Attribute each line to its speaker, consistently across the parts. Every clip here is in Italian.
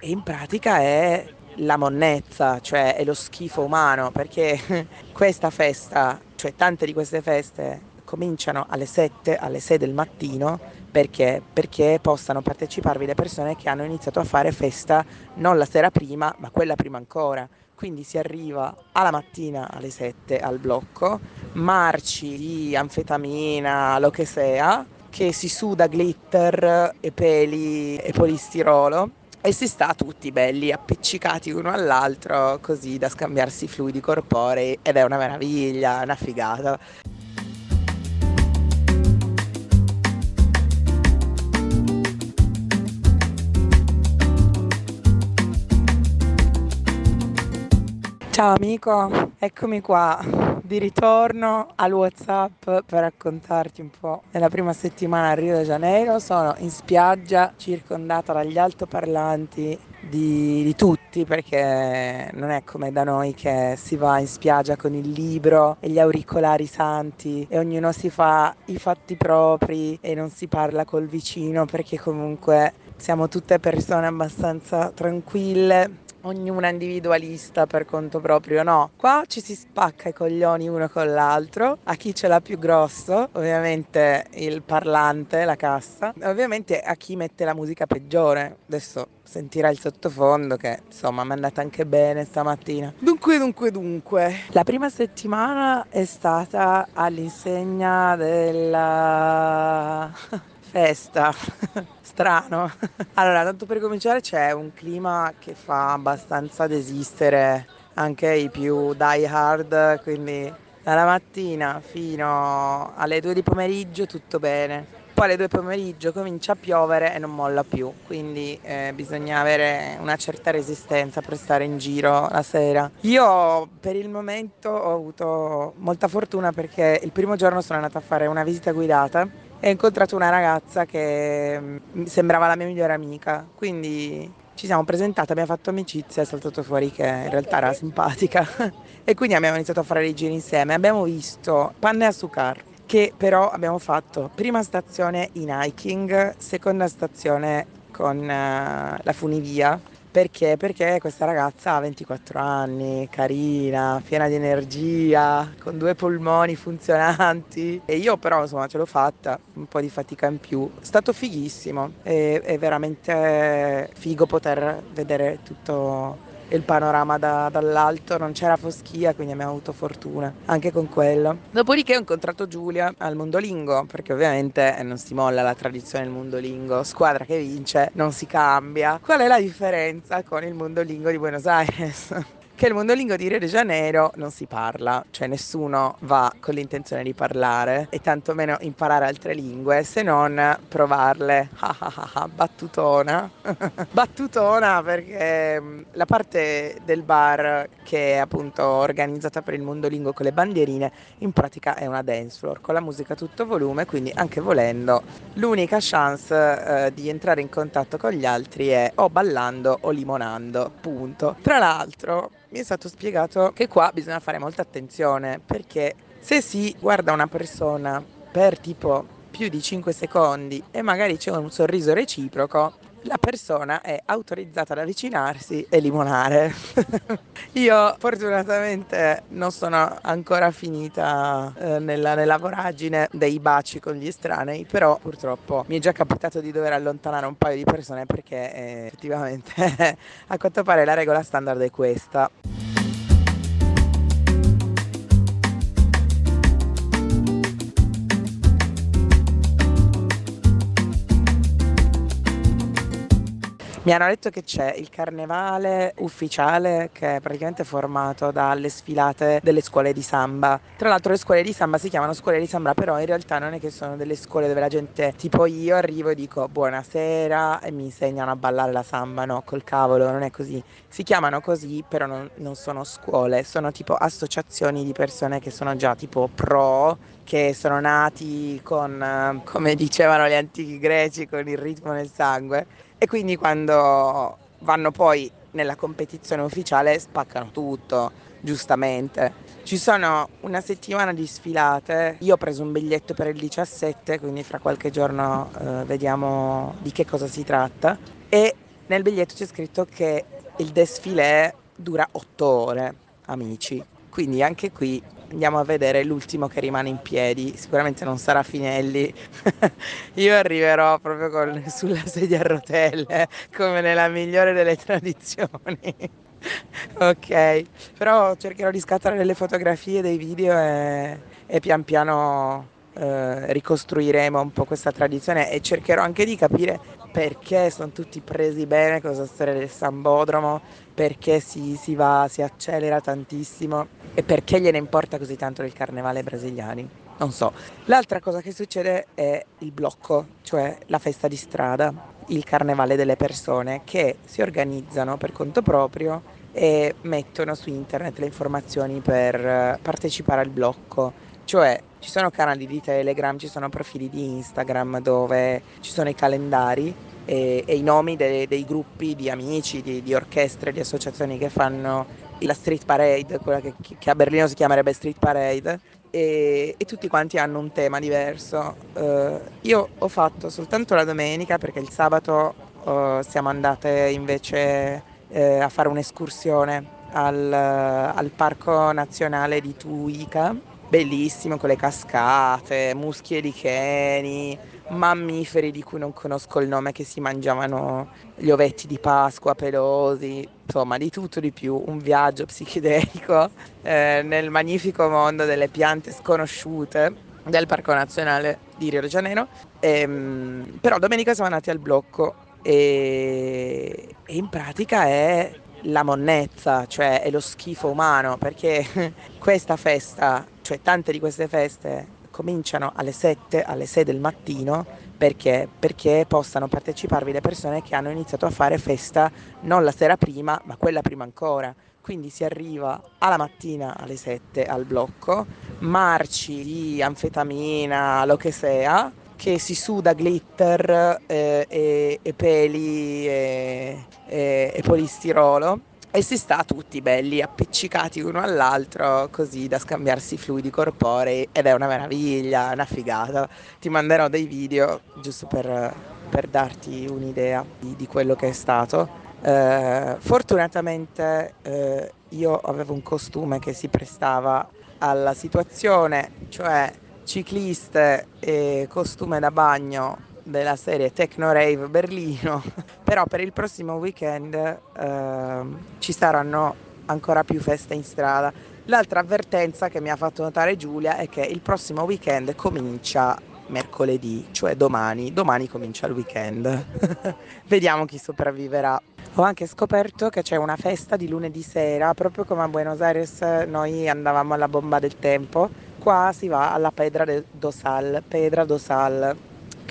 Speaker 1: e in pratica è la monnezza, cioè è lo schifo umano, perché questa festa, cioè tante di queste feste cominciano alle 7, alle 6 del mattino perché? Perché possano parteciparvi le persone che hanno iniziato a fare festa non la sera prima, ma quella prima ancora. Quindi si arriva alla mattina alle 7 al blocco, marci di anfetamina, lo che sia, che si suda glitter e peli e polistirolo e si sta tutti belli appiccicati uno all'altro così da scambiarsi fluidi corporei ed è una meraviglia, una figata. Ciao amico, eccomi qua di ritorno al WhatsApp per raccontarti un po'. Nella prima settimana a Rio de Janeiro sono in spiaggia circondata dagli altoparlanti di, di, tutti perché non è come da noi che si va in spiaggia con il libro e gli auricolari santi e ognuno si fa i fatti propri e non si parla col vicino perché comunque siamo tutte persone abbastanza tranquille ognuna individualista per conto proprio, no. Qua ci si spacca i coglioni uno con l'altro, a chi ce l'ha più grosso, ovviamente il parlante, la cassa, ovviamente a chi mette la musica peggiore. Adesso sentirà il sottofondo che insomma mi è andata anche bene stamattina. Dunque, dunque, dunque. La prima settimana è stata all'insegna della festa. Strano. Allora, tanto per cominciare c'è un clima che fa abbastanza desistere anche i più die hard, quindi dalla mattina fino alle 2 di pomeriggio tutto bene. Poi alle 2 di pomeriggio comincia a piovere e non molla più, quindi eh, bisogna avere una certa resistenza per stare in giro la sera. Io per il momento ho avuto molta fortuna perché il primo giorno sono andata a fare una visita guidata e ho incontrato una ragazza che mm, sembrava la mia migliore amica, quindi ci siamo presentati, abbiamo fatto amicizia, è saltato fuori che in realtà era simpatica. E quindi abbiamo iniziato a fare i giri insieme. Abbiamo visto Panne a Sucar, che però abbiamo fatto prima stazione in hiking, seconda stazione con uh, la funivia perché? Perché questa ragazza ha 24 anni, carina, piena di energia, con due polmoni funzionanti e io però insomma ce l'ho fatta, un po' di fatica in più. È stato fighissimo, è, è veramente figo poter vedere tutto il panorama da, dall'alto, non c'era foschia, quindi abbiamo avuto fortuna anche con quello. Dopodiché ho incontrato Giulia al Mondolingo, perché ovviamente non si molla la tradizione del Mondolingo, squadra che vince non si cambia. Qual è la differenza con il Mondolingo di Buenos Aires? Che il mondolingo di Rio de Janeiro non si parla, cioè nessuno va con l'intenzione di parlare e tantomeno imparare altre lingue se non provarle. battutona. battutona perché mm, la parte del bar che è appunto organizzata per il mondolingo con le bandierine in pratica è una dance floor con la musica a tutto volume, quindi anche volendo l'unica chance eh, di entrare in contatto con gli altri è o ballando o limonando, punto. Tra l'altro mi è stato spiegato che qua bisogna fare molta attenzione perché se si guarda una persona per tipo più di 5 secondi e magari c'è un sorriso reciproco, la persona è autorizzata ad avvicinarsi e limonare. Io fortunatamente non sono ancora finita eh, nella, nella, voragine dei baci con gli estranei, però purtroppo mi è già capitato di dover allontanare un paio di persone perché eh, effettivamente a quanto pare la regola standard è questa. Mi hanno detto che c'è il carnevale ufficiale che è praticamente formato dalle sfilate delle scuole di samba. Tra l'altro le scuole di samba si chiamano scuole di samba, però in realtà non è che sono delle scuole dove la gente tipo io arrivo e dico buonasera e mi insegnano a ballare la samba, no, col cavolo, non è così. Si chiamano così, però non, non sono scuole, sono tipo associazioni di persone che sono già tipo pro che sono nati con, come dicevano gli antichi greci, con il ritmo nel sangue e quindi quando vanno poi nella competizione ufficiale spaccano tutto, giustamente. Ci sono una settimana di sfilate, io ho preso un biglietto per il 17, quindi fra qualche giorno eh, vediamo di che cosa si tratta e nel biglietto c'è scritto che il desfilé dura otto ore, amici. Quindi anche qui andiamo a vedere l'ultimo che rimane in piedi. Sicuramente non sarà Finelli. Io arriverò proprio con, sulla sedia a rotelle, come nella migliore delle tradizioni. ok, però cercherò di scattare delle fotografie, dei video e, e pian piano eh, ricostruiremo un po' questa tradizione e cercherò anche di capire perché sono tutti presi bene con questa storia del Sambodromo, perché si, si, va, si accelera tantissimo e perché gliene importa così tanto del carnevale brasiliani. Non so. L'altra cosa che succede è il blocco, cioè la festa di strada, il carnevale delle persone che si organizzano per conto proprio e mettono su internet le informazioni per eh, partecipare al blocco. Cioè ci sono canali di Telegram, ci sono profili di Instagram dove ci sono i calendari e, e i nomi dei, dei, gruppi di amici, di, di, orchestre, di associazioni che fanno la street parade, quella che, che a Berlino si chiamerebbe street parade. E, e, tutti quanti hanno un tema diverso. Uh, io ho fatto soltanto la domenica perché il sabato uh, siamo andate invece uh, a fare un'escursione al, al Parco Nazionale di Tuica bellissimo con le cascate, muschi elicheni, mammiferi di cui non conosco il nome che si mangiavano gli ovetti di Pasqua pelosi, insomma di tutto di più, un viaggio psichedelico eh, nel magnifico mondo delle piante sconosciute del Parco Nazionale di Rio de Janeiro. Ehm, però domenica siamo andati al blocco e, e in pratica è la monnezza, cioè è lo schifo umano, perché questa festa cioè tante di queste feste cominciano alle 7, alle 6 del mattino perché? Perché possano parteciparvi le persone che hanno iniziato a fare festa non la sera prima, ma quella prima ancora. Quindi si arriva alla mattina alle 7 al blocco, marci di anfetamina, lo che sia, che si suda glitter eh, e, e, peli e, e, e polistirolo e si sta tutti belli appiccicati uno all'altro così da scambiarsi fluidi corporei ed è una meraviglia, una figata. Ti manderò dei video giusto per, per darti un'idea di, di, quello che è stato. Eh, fortunatamente eh, io avevo un costume che si prestava alla situazione, cioè cicliste e costume da bagno della serie Techno Rave Berlino, però per il prossimo weekend eh, ci saranno ancora più feste in strada. L'altra avvertenza che mi ha fatto notare Giulia è che il prossimo weekend comincia mercoledì, cioè domani. Domani comincia il weekend. Vediamo chi sopravviverà. Ho anche scoperto che c'è una festa di lunedì sera, proprio come a Buenos Aires noi andavamo alla bomba del tempo. Qua si va alla Pedra do Sal, Pedra do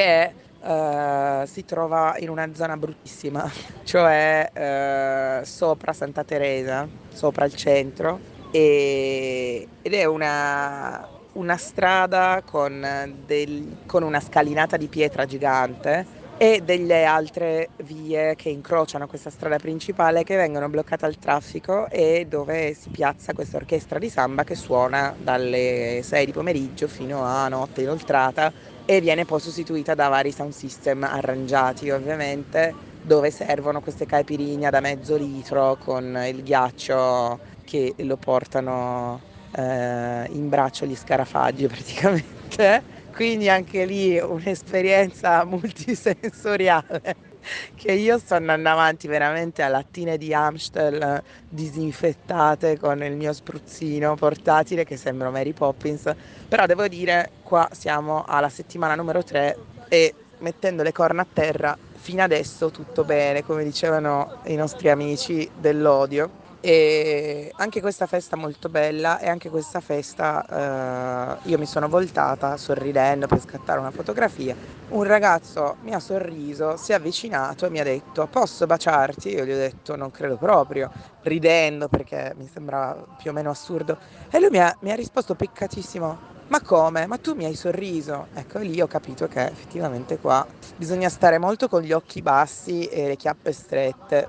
Speaker 1: È Uh, si trova in una zona bruttissima, cioè uh, sopra Santa Teresa, sopra il centro, e, ed è una, una strada con, del, con una scalinata di pietra gigante e delle altre vie che incrociano questa strada principale che vengono bloccate al traffico e dove si piazza questa orchestra di samba che suona dalle 6 di pomeriggio fino a notte inoltrata e viene poi sostituita da vari sound system arrangiati ovviamente dove servono queste caipirinha da mezzo litro con il ghiaccio che lo portano eh, in braccio gli scarafaggi praticamente. Quindi anche lì un'esperienza multisensoriale che io sto andando avanti veramente a lattine di Amstel disinfettate con il mio spruzzino portatile che sembra Mary Poppins, però devo dire qua siamo alla settimana numero 3 e mettendo le corna a terra fino adesso tutto bene, come dicevano i nostri amici dell'odio e anche questa festa molto bella e anche questa festa eh, io mi sono voltata sorridendo per scattare una fotografia. Un ragazzo mi ha sorriso, si è avvicinato e mi ha detto posso baciarti? Io gli ho detto non credo proprio, ridendo perché mi sembrava più o meno assurdo. E lui mi ha, mi ha risposto piccatissimo ma come? Ma tu mi hai sorriso? Ecco, lì ho capito che effettivamente qua bisogna stare molto con gli occhi bassi e le chiappe strette.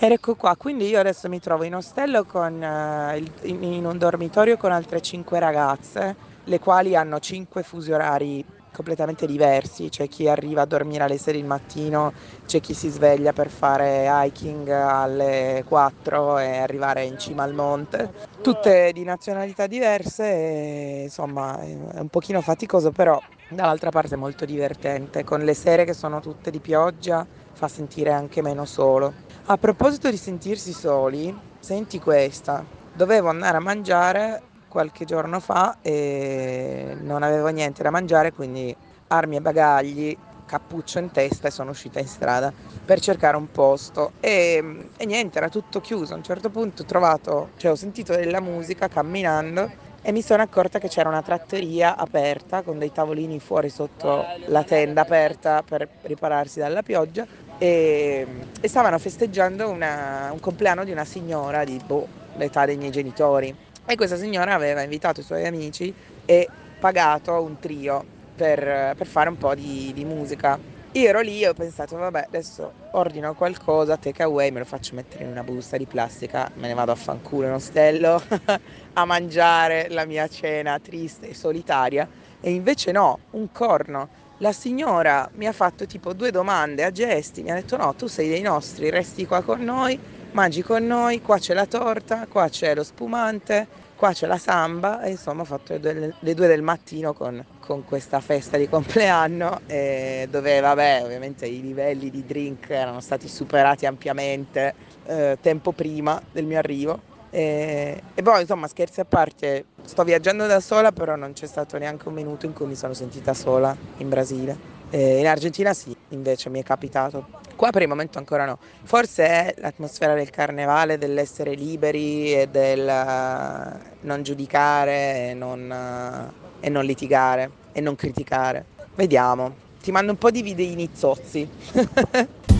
Speaker 1: Ed ecco qua, quindi io adesso mi trovo in ostello con, uh, in un dormitorio con altre cinque ragazze, le quali hanno cinque fusi orari completamente diversi, c'è chi arriva a dormire alle 6 del mattino, c'è chi si sveglia per fare hiking alle 4 e arrivare in cima al monte, tutte di nazionalità diverse e insomma è un pochino faticoso però dall'altra parte è molto divertente, con le sere che sono tutte di pioggia fa sentire anche meno solo. A proposito di sentirsi soli, senti questa, dovevo andare a mangiare qualche giorno fa e non avevo niente da mangiare, quindi armi e bagagli, cappuccio in testa e sono uscita in strada per cercare un posto e, e niente, era tutto chiuso. A un certo punto ho trovato, cioè ho sentito della musica camminando e mi sono accorta che c'era una trattoria aperta con dei tavolini fuori sotto la tenda aperta per ripararsi dalla pioggia e, e stavano festeggiando una, un compleanno di una signora di boh, l'età dei miei genitori e questa signora aveva invitato i suoi amici e pagato un trio per, per fare un po' di, di musica. Io ero lì e ho pensato, vabbè, adesso ordino qualcosa, take away, me lo faccio mettere in una busta di plastica, me ne vado a fanculo in ostello a mangiare la mia cena triste e solitaria. E invece no, un corno. La signora mi ha fatto tipo due domande a gesti, mi ha detto no, tu sei dei nostri, resti qua con noi, mangi con noi, qua c'è la torta, qua c'è lo spumante, qua c'è la samba. E insomma ho fatto le due, le due del mattino con, con, questa festa di compleanno eh, dove vabbè ovviamente i livelli di drink erano stati superati ampiamente eh, tempo prima del mio arrivo e, e, poi insomma scherzi a parte sto viaggiando da sola però non c'è stato neanche un minuto in cui mi sono sentita sola in Brasile eh, in Argentina sì, invece mi è capitato. Qua per il momento ancora no. Forse è l'atmosfera del carnevale, dell'essere liberi e del uh, non giudicare e non, uh, e non litigare e non criticare. Vediamo. Ti mando un po' di videini zozzi.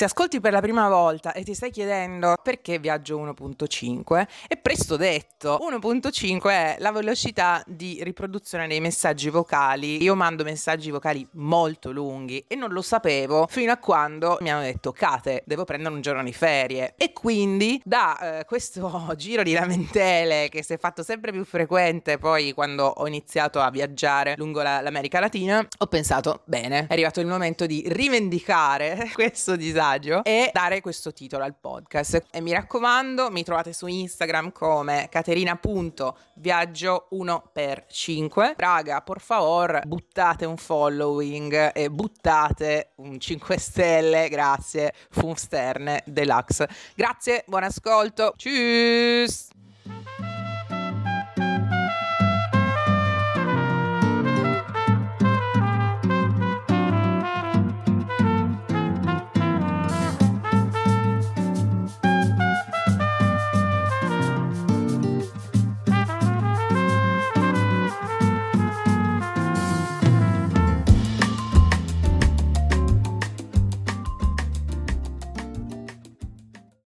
Speaker 1: Se ascolti per la prima volta e ti stai chiedendo perché viaggio 1.5, è presto detto. 1.5 è la velocità di riproduzione dei messaggi vocali. Io mando messaggi vocali molto lunghi e non lo sapevo fino a quando mi hanno detto Kate, devo prendere un giorno di ferie. E quindi da eh, questo giro di lamentele che si è fatto sempre più frequente poi quando ho iniziato a viaggiare lungo la, l'America Latina, ho pensato, bene, è arrivato il momento di rivendicare questo disagio disagio e dare questo titolo al podcast. E mi raccomando, mi trovate su Instagram come caterina.viaggio 1x5. Raga, por favor, buttate un following e buttate un 5 stelle, grazie, Funsterne Deluxe. Grazie, buon ascolto, tschüss!